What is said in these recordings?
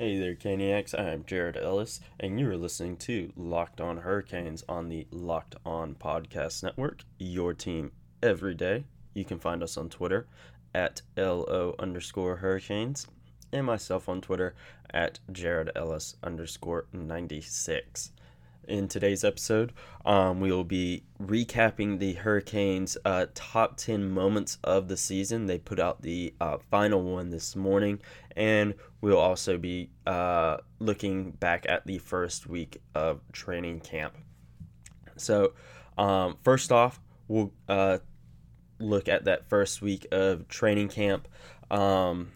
Hey there, Caniacs. I'm Jared Ellis, and you're listening to Locked On Hurricanes on the Locked On Podcast Network, your team every day. You can find us on Twitter at LO underscore Hurricanes, and myself on Twitter at Jared Ellis underscore 96. In today's episode, um, we will be recapping the Hurricanes' uh, top 10 moments of the season. They put out the uh, final one this morning, and we'll also be uh, looking back at the first week of training camp. So, um, first off, we'll uh, look at that first week of training camp. Um,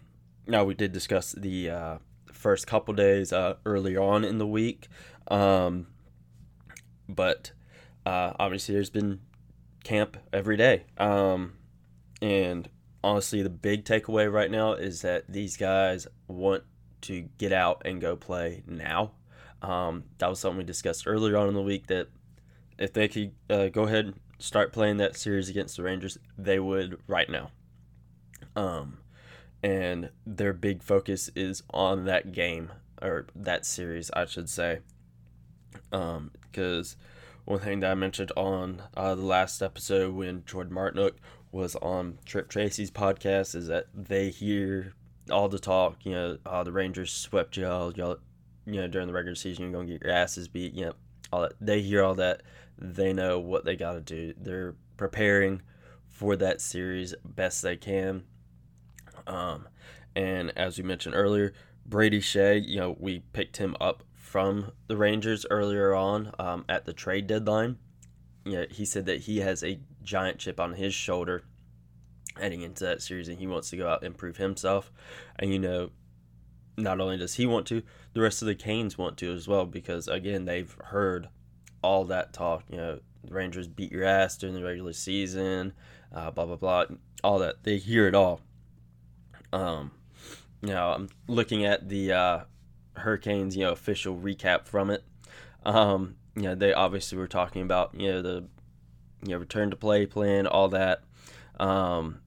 now, we did discuss the uh, first couple days uh, earlier on in the week. Um, but uh, obviously there's been camp every day. Um, and honestly, the big takeaway right now is that these guys want to get out and go play now. Um, that was something we discussed earlier on in the week that if they could uh, go ahead and start playing that series against the Rangers, they would right now. Um, and their big focus is on that game or that series, I should say because one thing that I mentioned on uh, the last episode when Jordan Martinook was on Tripp Tracy's podcast is that they hear all the talk, you know, uh, the Rangers swept y'all, y'all, you know, during the regular season, you're going to get your asses beat, you know, all that. They hear all that. They know what they got to do. They're preparing for that series best they can. Um, and as we mentioned earlier, Brady Skjei, you know, we picked him up from the Rangers earlier on um, at the trade deadline. Yeah, he said that he has a giant chip on his shoulder heading into that series, and he wants to go out and prove himself. And you know, not only does he want to, the rest of the Canes want to as well, because again, they've heard all that talk. You know, the Rangers beat your ass during the regular season, uh, blah blah blah, all that. They hear it all. Um, you know, I'm looking at the uh, Hurricanes, you know, official recap from it. Um, you know, they obviously were talking about, you know, the you know, return to play plan, all that. Um,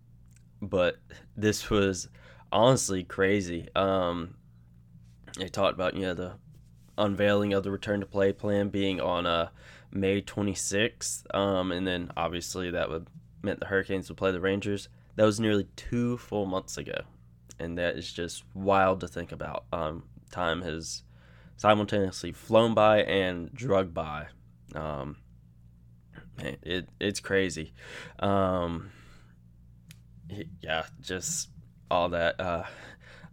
but this was honestly crazy. Um, they talked about, you know, the unveiling of the return to play plan being on uh, May 26th. Um, and then obviously that would meant the Hurricanes would play the Rangers. That was nearly two full months ago. And that is just wild to think about. Um, time has simultaneously flown by and drug by. Um, it it's crazy. Um, yeah, just all that. Uh,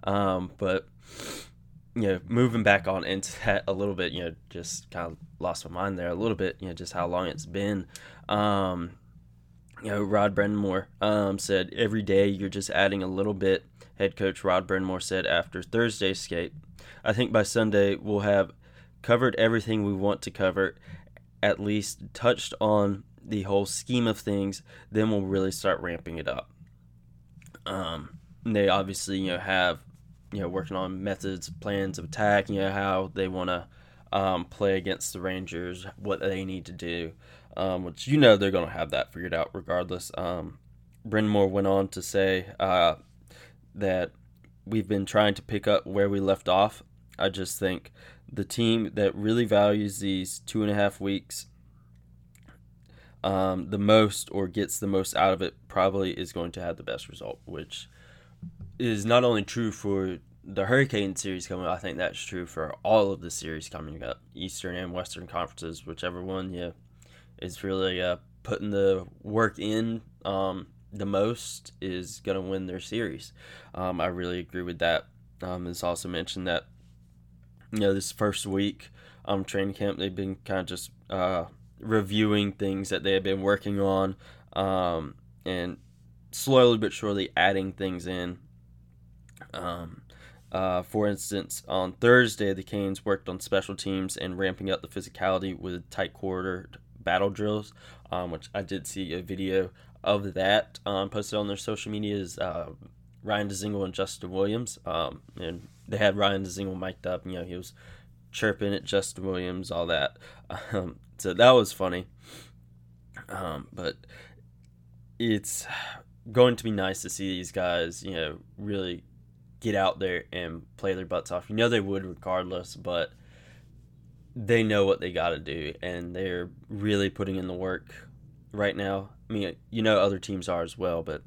um, but you know, moving back on into that a little bit, you know, just kind of lost my mind there a little bit. You know, just how long it's been. Um, you know, Rod Brind'Amour um, said every day you're just adding a little bit. Head coach Rod Brind'Amour said after Thursday's skate, I think by Sunday we'll have covered everything we want to cover, at least touched on the whole scheme of things. Then we'll really start ramping it up. Um, they obviously you know have you know working on methods, plans of attack. You know how they want to um, play against the Rangers, what they need to do, um, which you know they're going to have that figured out regardless. Um, Brind'Amour went on to say uh, that we've been trying to pick up where we left off I just think the team that really values these two and a half weeks um, the most or gets the most out of it probably is going to have the best result, which is not only true for the Hurricane series coming up, I think that's true for all of the series coming up, Eastern and Western conferences, whichever one, yeah, is really uh, putting the work in um, the most is going to win their series. Um, I really agree with that. Um, it's also mentioned that you know this first week um training camp they've been kind of just uh, reviewing things that they have been working on um, and slowly but surely adding things in um, uh, for instance on thursday the canes worked on special teams and ramping up the physicality with tight quartered battle drills um, which i did see a video of that um, posted on their social medias uh, Ryan Dzingel and Justin Williams. Um, and they had Ryan Dzingel mic'd up. You know, he was chirping at Justin Williams, all that. Um, so that was funny. Um, but it's going to be nice to see these guys, you know, really get out there and play their butts off. You know they would regardless, but they know what they got to do, and they're really putting in the work right now. I mean, you know, other teams are as well, but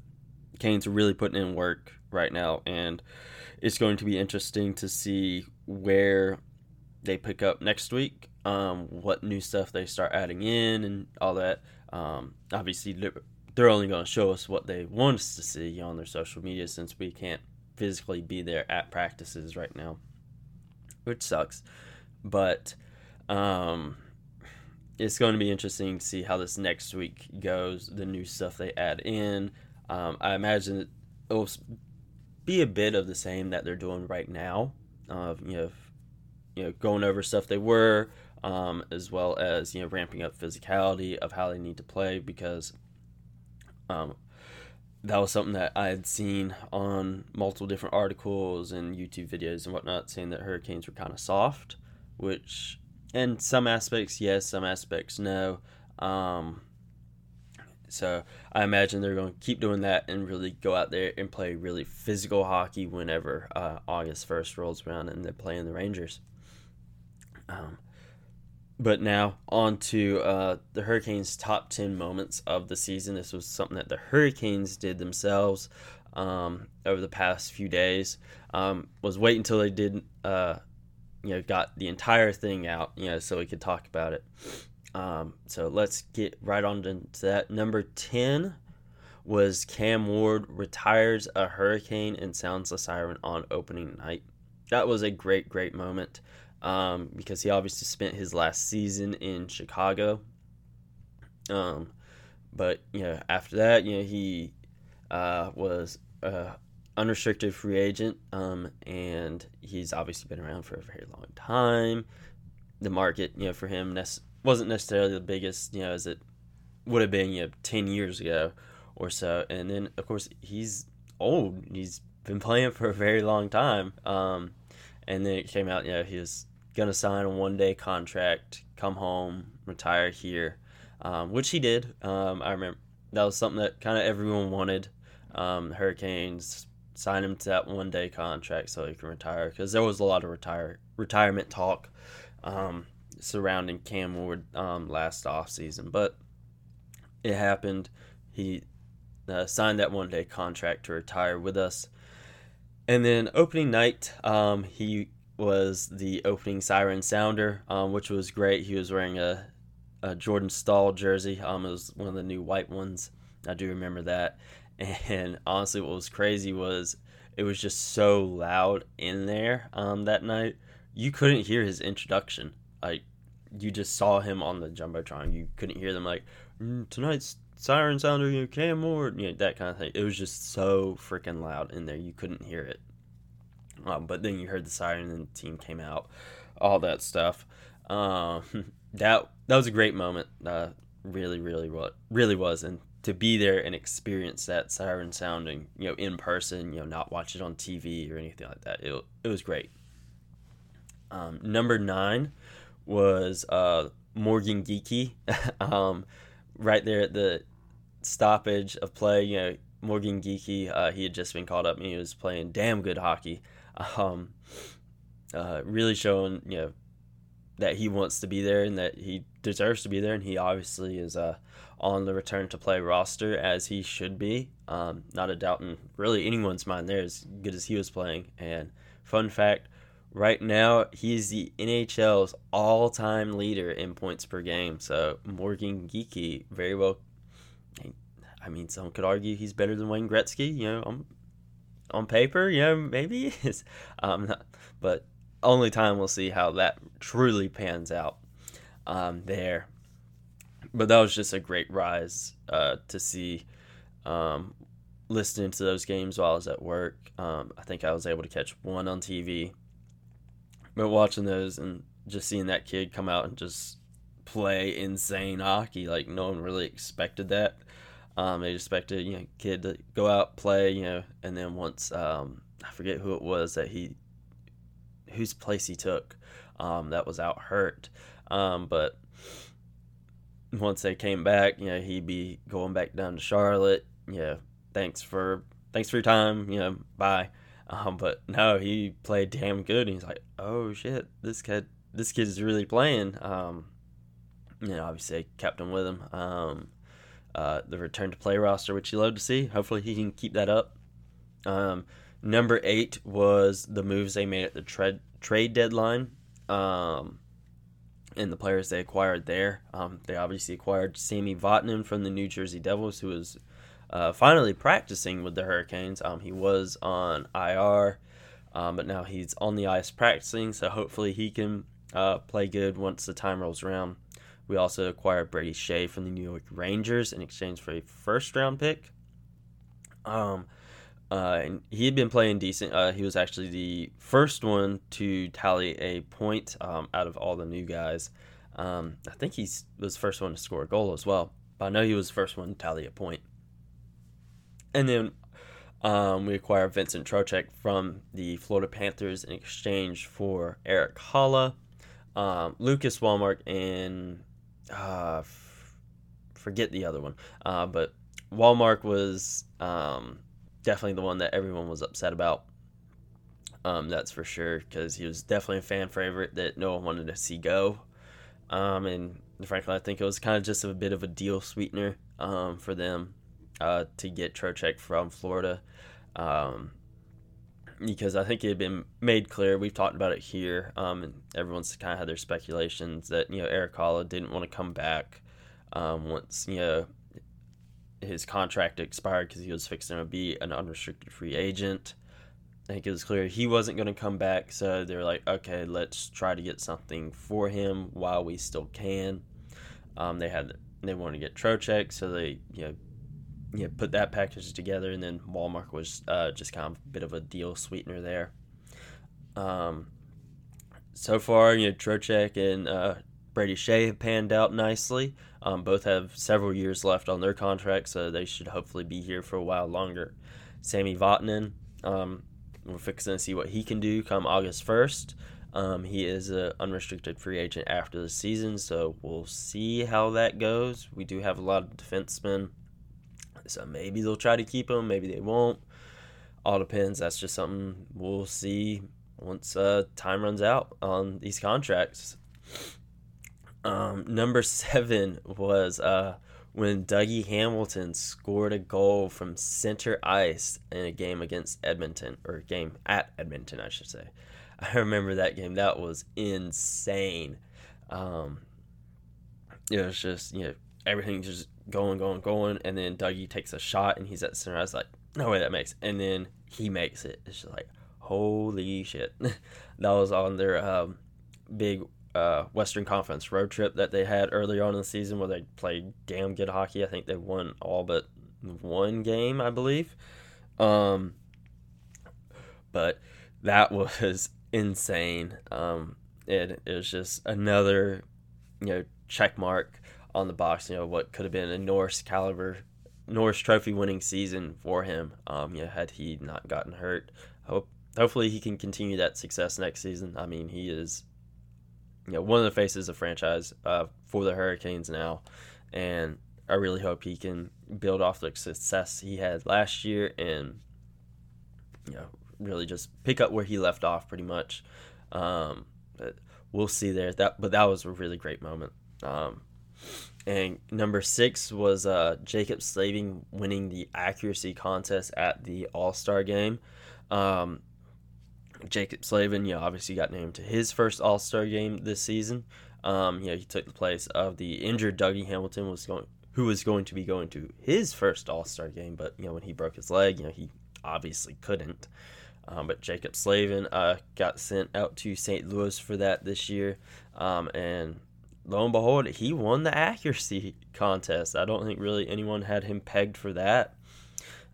Canes are really putting in work right now, and it's going to be interesting to see where they pick up next week, um, what new stuff they start adding in, and all that. Um, obviously, they're only going to show us what they want us to see on their social media since we can't physically be there at practices right now, which sucks. But um, it's going to be interesting to see how this next week goes, the new stuff they add in. Um, I imagine it will be a bit of the same that they're doing right now. Uh, you know, you know, going over stuff they were, um, as well as you know, ramping up physicality of how they need to play because um, that was something that I had seen on multiple different articles and YouTube videos and whatnot, saying that hurricanes were kind of soft, which in some aspects yes, some aspects no. Um, so I imagine they're going to keep doing that and really go out there and play really physical hockey whenever uh, August 1st rolls around and they're playing the Rangers. Um, but now on to uh, the Hurricanes' top 10 moments of the season. This was something that the Hurricanes did themselves um, over the past few days. Um, was wait until they did, uh, you know, got the entire thing out, you know, so we could talk about it. Um, so let's get right on to that. Number 10 was Cam Ward retires a hurricane and sounds the siren on opening night. That was a great, great moment um, because he obviously spent his last season in Chicago. Um, but, you know, after that, you know, he uh, was a unrestricted free agent um, and he's obviously been around for a very long time. The market, you know, for him wasn't necessarily the biggest, you know, as it would have been, you know, 10 years ago or so. And then, of course, he's old. He's been playing for a very long time. Um, and then it came out, you know, he was to sign a one day contract, come home, retire here, um, which he did. Um, I remember that was something that kind of everyone wanted. Um, Hurricanes sign him to that one day contract so he can retire because there was a lot of retire retirement talk. Um, surrounding Cam Ward um, last offseason, but it happened. He uh, signed that one day contract to retire with us. And then opening night, um, he was the opening siren sounder, um, which was great. He was wearing a, a Jordan Staal jersey. Um, it was one of the new white ones. I do remember that. And honestly, what was crazy was it was just so loud in there um, that night. You couldn't hear his introduction like you just saw him on the jumbotron. You couldn't hear them like mm, tonight's siren sounder, you know, Cam you know, that kind of thing. It was just so freaking loud in there. You couldn't hear it. Um, but then you heard the siren and the team came out, all that stuff. Um, that that was a great moment. Uh, really, really, what really was, and to be there and experience that siren sounding, you know, in person, you know, not watch it on TV or anything like that. It it was great. Um, number nine was uh, Morgan Geekie. um, right there at the stoppage of play, you know, Morgan Geekie, uh, he had just been called up and he was playing damn good hockey. Um, uh, really showing, you know, that he wants to be there and that he deserves to be there. And he obviously is uh, on the return to play roster as he should be. Um, not a doubt in really anyone's mind there as good as he was playing. And fun fact, Right now, he's the NHL's all-time leader in points per game. So Morgan Geekie, very well. I mean, some could argue he's better than Wayne Gretzky. You know, on, on paper, you know, maybe he is. Um, but only time we'll see how that truly pans out um, there. But that was just a great rise uh, to see. Um, listening to those games while I was at work, um, I think I was able to catch one on TV but watching those and just seeing that kid come out and just play insane hockey, like no one really expected that. Um, they expected you know kid to go out play, you know, and then once um, I forget who it was that he whose place he took um, that was out hurt, um, but once they came back, you know, he'd be going back down to Charlotte. Know, thanks for thanks for your time. You know, bye. Um, but no, he played damn good. He's like, oh shit, this kid, this kid is really playing. Um, you know, obviously I kept him with him. Um, uh, the return to play roster, which you love to see. Hopefully he can keep that up. Um, number eight was the moves they made at the trade trade deadline. Um, and the players they acquired there. Um, they obviously acquired Sami Vatanen from the New Jersey Devils, who was uh, finally practicing with the Hurricanes. Um, he was on IR, um, but now he's on the ice practicing, so hopefully he can uh, play good once the time rolls around. We also acquired Brady Skjei from the New York Rangers in exchange for a first round pick. Um, uh, and he had been playing decent. Uh, he was actually the first one to tally a point um, out of all the new guys. Um, I think he was the first one to score a goal as well. But I know he was the first one to tally a point. And then um, we acquired Vincent Trocheck from the Florida Panthers in exchange for Erik Haula, um, Lucas Wallmark, and uh, f- forget the other one. Uh, but Wallmark was um, definitely the one that everyone was upset about. Um, that's for sure because he was definitely a fan favorite that no one wanted to see go. Um, and frankly, I think it was kind of just a bit of a deal sweetener um, for them uh, to get Trocheck from Florida. Um, because I think it had been made clear, we've talked about it here, um, and everyone's kind of had their speculations that, you know, Erik Haula didn't want to come back um, once, you know, his contract expired because he was fixing to be an unrestricted free agent. I think it was clear he wasn't going to come back, so they're like, okay, let's try to get something for him while we still can. Um, they had they wanted to get Trocheck, so they you know, you know put that package together, and then Wallmark was uh, just kind of a bit of a deal sweetener there. Um, so far, you know, Trocheck and uh, Brady Skjei have panned out nicely. Um, both have several years left on their contract, so they should hopefully be here for a while longer. Sami Vatanen, um, we're fixing to see what he can do come August 1st. Um, he is an unrestricted free agent after the season, so we'll see how that goes. We do have a lot of defensemen, so maybe they'll try to keep him, maybe they won't. All depends. That's just something we'll see once uh, time runs out on these contracts. Um, number seven was uh, when Dougie Hamilton scored a goal from center ice in a game against Edmonton, or game at Edmonton, I should say. I remember that game. That was insane. Um, it was just, you know, everything just going, going, going. And then Dougie takes a shot and he's at center. I was like, no way that makes. And then he makes it. It's just like, holy shit. that was on their um, big uh, Western Conference road trip that they had earlier on in the season where they played damn good hockey. I think they won all but one game, I believe. Um, but that was insane. Um, it, it was just another, you know, check mark on the box. You know, what could have been a Norris caliber, Norris Trophy winning season for him. Um, you know, had he not gotten hurt. Hope hopefully he can continue that success next season. I mean, he is you know one of the faces of franchise uh, for the Hurricanes now, and I really hope he can build off the success he had last year and you know really just pick up where he left off pretty much. Um, but we'll see there. That but that was a really great moment. Um, and number six was uh, Jaccob Slavin winning the accuracy contest at the All Star game. Um, Jaccob Slavin, you obviously got named to his first All Star game this season. Um, you know, he took the place of the injured Dougie Hamilton, was going, who was going to be going to his first All Star game, but you know, when he broke his leg, you know, he obviously couldn't. Um, but Jaccob Slavin uh, got sent out to St. Louis for that this year, um, and lo and behold, he won the accuracy contest. I don't think really anyone had him pegged for that.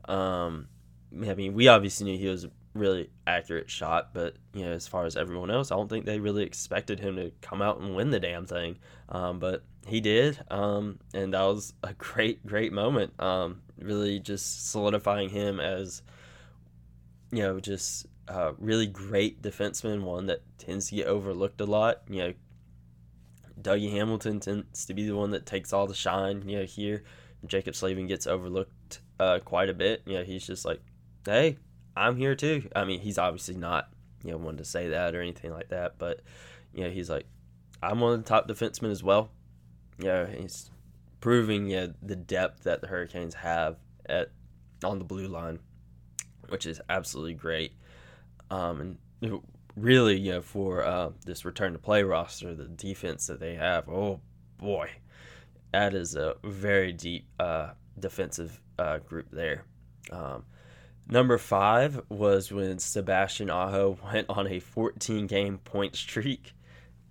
Um, I mean, we obviously knew he was really accurate shot, but you know, as far as everyone else, I don't think they really expected him to come out and win the damn thing. Um, but he did, um, and that was a great, great moment. Um, really, just solidifying him as you know, just a really great defenseman, one that tends to get overlooked a lot. You know, Dougie Hamilton tends to be the one that takes all the shine. You know, here Jaccob Slavin gets overlooked uh, quite a bit. You know, he's just like, hey, I'm here too. I mean, he's obviously not you know one to say that or anything like that, but you know he's like, I'm one of the top defensemen as well. You know, he's proving yeah the depth that the Hurricanes have at on the blue line, which is absolutely great. Um, and really, you know, for uh, this return to play roster, the defense that they have, oh boy, that is a very deep uh, defensive uh, group there. Um, number five was when Sebastian Aho went on a 14 game point streak.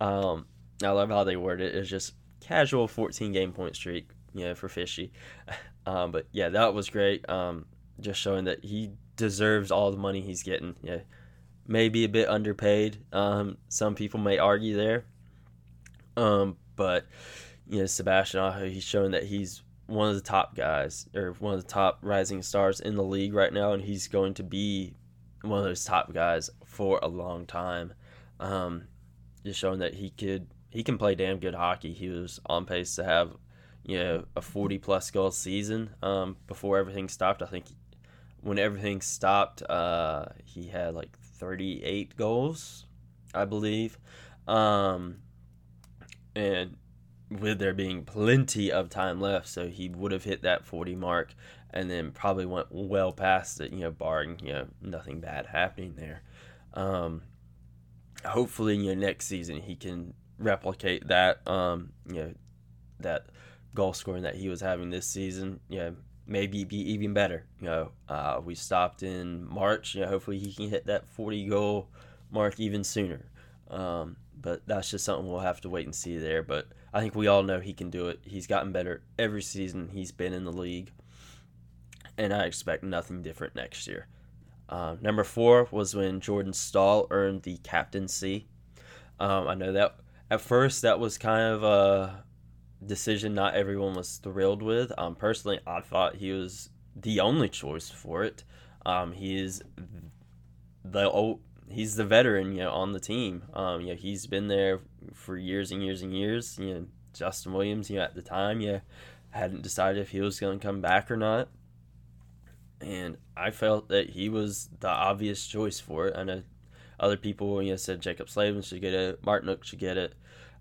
Um, I love how they worded it. It's just casual 14 game point streak, you know, for Fishy. Um, but yeah, that was great. Um, just showing that he deserves all the money he's getting. Yeah, maybe a bit underpaid. Um, some people may argue there. Um, but you know, Sebastian Aho, he's showing that he's one of the top guys or one of the top rising stars in the league right now, and he's going to be one of those top guys for a long time. Um, just showing that he could he can play damn good hockey. He was on pace to have you know a 40 plus goal season um, before everything stopped. I think when everything stopped, uh, he had like 38 goals, I believe. Um, and with there being plenty of time left, so he would have hit that 40 mark and then probably went well past it, you know, barring, you know, nothing bad happening there. Um, hopefully, you know, next season he can replicate that, um, you know, that goal scoring that he was having this season, you know, maybe be even better. You know, uh, we stopped in March, you know, hopefully he can hit that 40 goal mark even sooner. Um, but that's just something we'll have to wait and see there. But I think we all know he can do it. He's gotten better every season he's been in the league, and I expect nothing different next year. Uh, number four was when Jordan Staal earned the captaincy. Um, I know that at first that was kind of a decision not everyone was thrilled with. Um, personally, I thought he was the only choice for it. Um, he is the old he's the veteran, you know, on the team. Um, you know, he's been there for years and years and years. You know, Justin Williams, you know, at the time, yeah, hadn't decided if he was going to come back or not. And I felt that he was the obvious choice for it. I know other people, you know, said Jaccob Slavin should get it, Martinook should get it,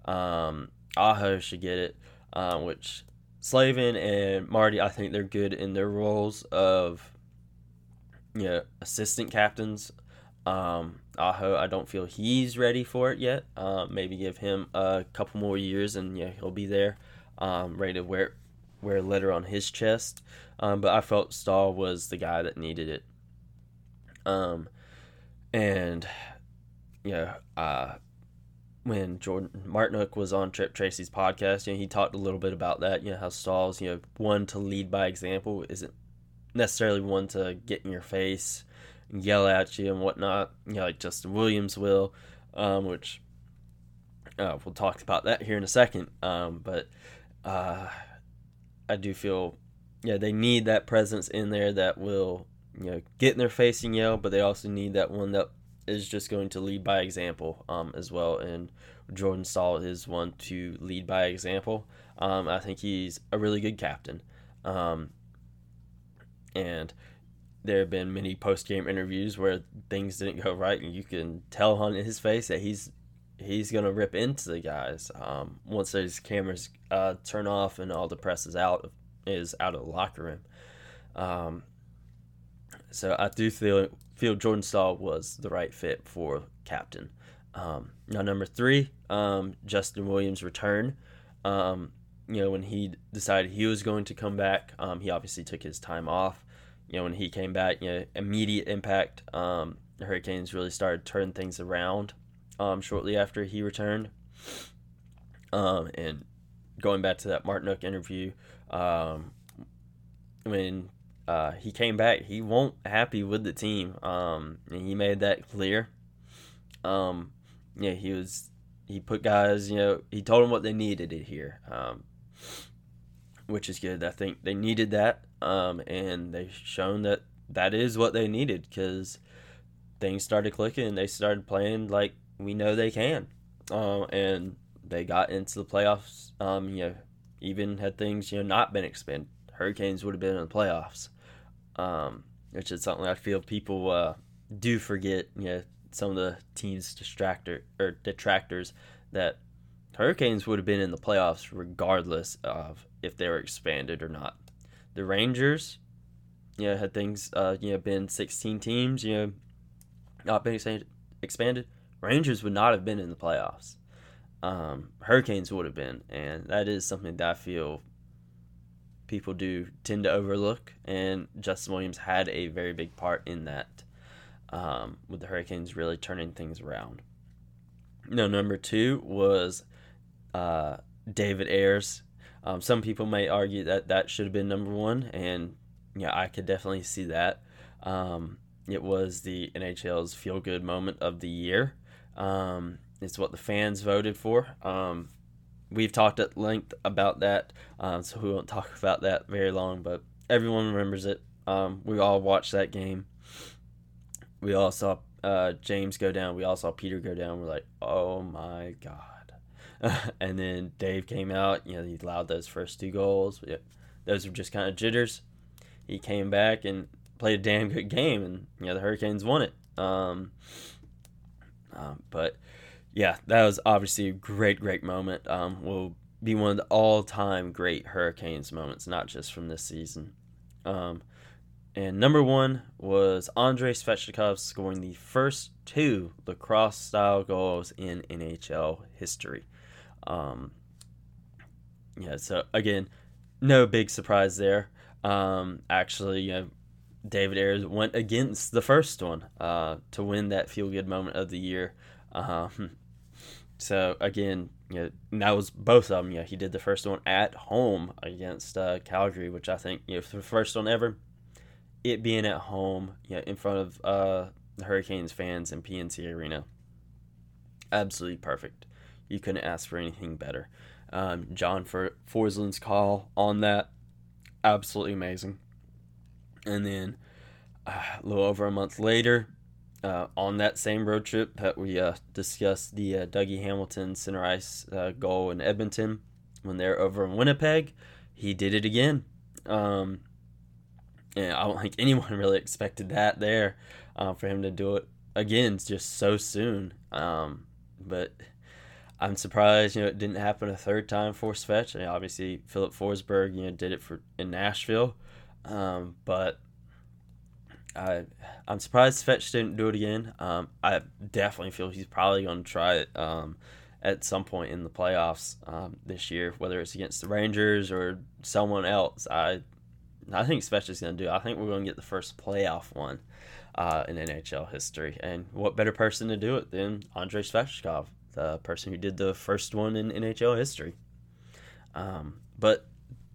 um, Aho should get it, uh, which Slavin and Marty, I think they're good in their roles of, you know, assistant captains um, Aho, I don't feel he's ready for it yet. Uh, maybe give him a couple more years and yeah, he'll be there, um, ready to wear wear a letter on his chest. Um, but I felt Staal was the guy that needed it. Um, and you know, uh, when Jordan Martinook was on Tripp Tracy's podcast, you know, he talked a little bit about that. You know, how Staal's you know one to lead by example isn't necessarily one to get in your face yell at you and whatnot, you know, like Justin Williams will, um, which uh, we'll talk about that here in a second. Um, but uh, I do feel, yeah, they need that presence in there that will, you know, get in their face and yell, but they also need that one that is just going to lead by example um, as well. And Jordan Staal is one to lead by example. Um, I think he's a really good captain. Um, and there have been many post game interviews where things didn't go right, and you can tell on his face that he's he's gonna rip into the guys um, once those cameras uh, turn off and all the press is out is out of the locker room. Um, so I do feel feel Jordan Staal was the right fit for captain. Um, now number three, um, Justin Williams' return. Um, you know when he decided he was going to come back, um, he obviously took his time off you know, when he came back, you know, immediate impact. Um, the Hurricanes really started turning things around um, shortly after he returned. Um, and going back to that Martinook interview, um, when uh, he came back, he won't happy with the team. Um, and he made that clear. Um, yeah, he was he put guys, you know, he told them what they needed it here, um, which is good. I think they needed that um, and they've shown that that is what they needed because things started clicking and they started playing like we know they can. Uh, and they got into the playoffs. Um, you know, even had things you know not been expanded, Hurricanes would have been in the playoffs. Um, which is something I feel people uh, do forget. You know, some of the teams distractor or detractors that Hurricanes would have been in the playoffs regardless of if they were expanded or not. The Rangers, know, had things uh, you know been 16 teams, you know, not been expanded. Rangers would not have been in the playoffs. Um, Hurricanes would have been, and that is something that I feel people do tend to overlook. And Justin Williams had a very big part in that, um, with the Hurricanes really turning things around. No, number two was uh, David Ayres. Um, some people may argue that that should have been number one, and yeah, I could definitely see that. Um, it was the NHL's feel good moment of the year. Um, it's what the fans voted for. Um, we've talked at length about that, um, so we won't talk about that very long, but everyone remembers it. Um, we all watched that game. We all saw uh, James go down. We all saw Peter go down. We're like, oh my God. and then Dave came out. You know, he allowed those first two goals. Those were just kind of jitters. He came back and played a damn good game, and you know the Hurricanes won it. Um, um, but yeah, that was obviously a great, great moment. Um, will be one of the all-time great Hurricanes moments, not just from this season. Um, and number one was Andrei Svechnikov scoring the first two lacrosse-style goals in NHL history. Um, yeah, so again, no big surprise there. Um, actually, you know, David Ayres went against the first one uh, to win that feel good moment of the year. Um, so again, you know, that was both of them. Yeah, he did the first one at home against uh, Calgary, which I think you know the first one ever, it being at home, yeah, in front of uh, the Hurricanes fans in PNC Arena, absolutely perfect. You couldn't ask for anything better. Um, John for Forslund's call on that, absolutely amazing. And then uh, a little over a month later, uh, on that same road trip that we uh, discussed the uh, Dougie Hamilton center ice uh, goal in Edmonton when they're over in Winnipeg, he did it again. Um, and I don't think anyone really expected that there uh, for him to do it again just so soon. Um, but I'm surprised, you know, it didn't happen a third time for Svetch. I mean, obviously, Filip Forsberg, you know, did it for in Nashville, um, but I I'm surprised Svetch didn't do it again. Um, I definitely feel he's probably going to try it um, at some point in the playoffs um, this year, whether it's against the Rangers or someone else. I I think Svetch is going to do. It. I think we're going to get the first playoff one uh, in NHL history, and what better person to do it than Andrei Svechnikov? The person who did the first one in NHL history. Um, but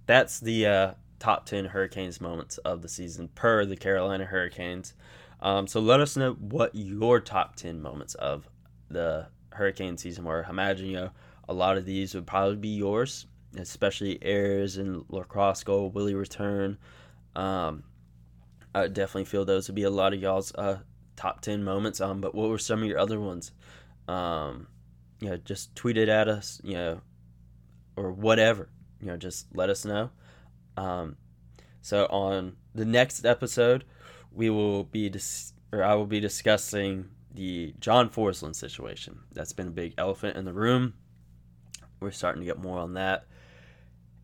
that's the uh, top 10 Hurricanes moments of the season per the Carolina Hurricanes. Um, so let us know what your top 10 moments of the Hurricane season were. I imagine you know, a lot of these would probably be yours, especially Ayres and lacrosse goal, Willie return. Um, I definitely feel those would be a lot of y'all's uh, top 10 moments. Um, but what were some of your other ones? Um, you know, just tweet it at us, you know, or whatever. You know, just let us know. Um, so on the next episode, we will be dis- or I will be discussing the John Forslund situation. That's been a big elephant in the room. We're starting to get more on that,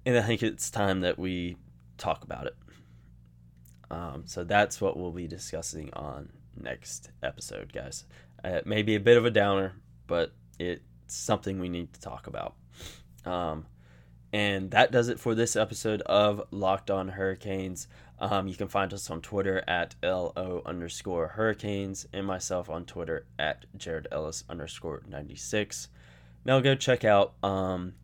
and I think it's time that we talk about it. Um, so that's what we'll be discussing on next episode, guys. Uh, it may be a bit of a downer, but it's something we need to talk about. Um, and that does it for this episode of Locked On Hurricanes. Um, you can find us on Twitter at LO underscore Hurricanes and myself on Twitter at Jared Ellis underscore 96. Now go check out um,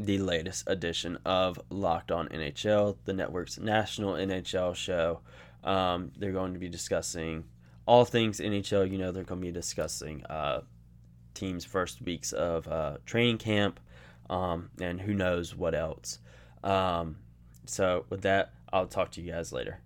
the latest edition of Locked On NHL, the network's national NHL show. Um, they're going to be discussing all things NHL. You know, they're going to be discussing uh, team's first weeks of uh, training camp, um, and who knows what else. Um, so, with that, I'll talk to you guys later.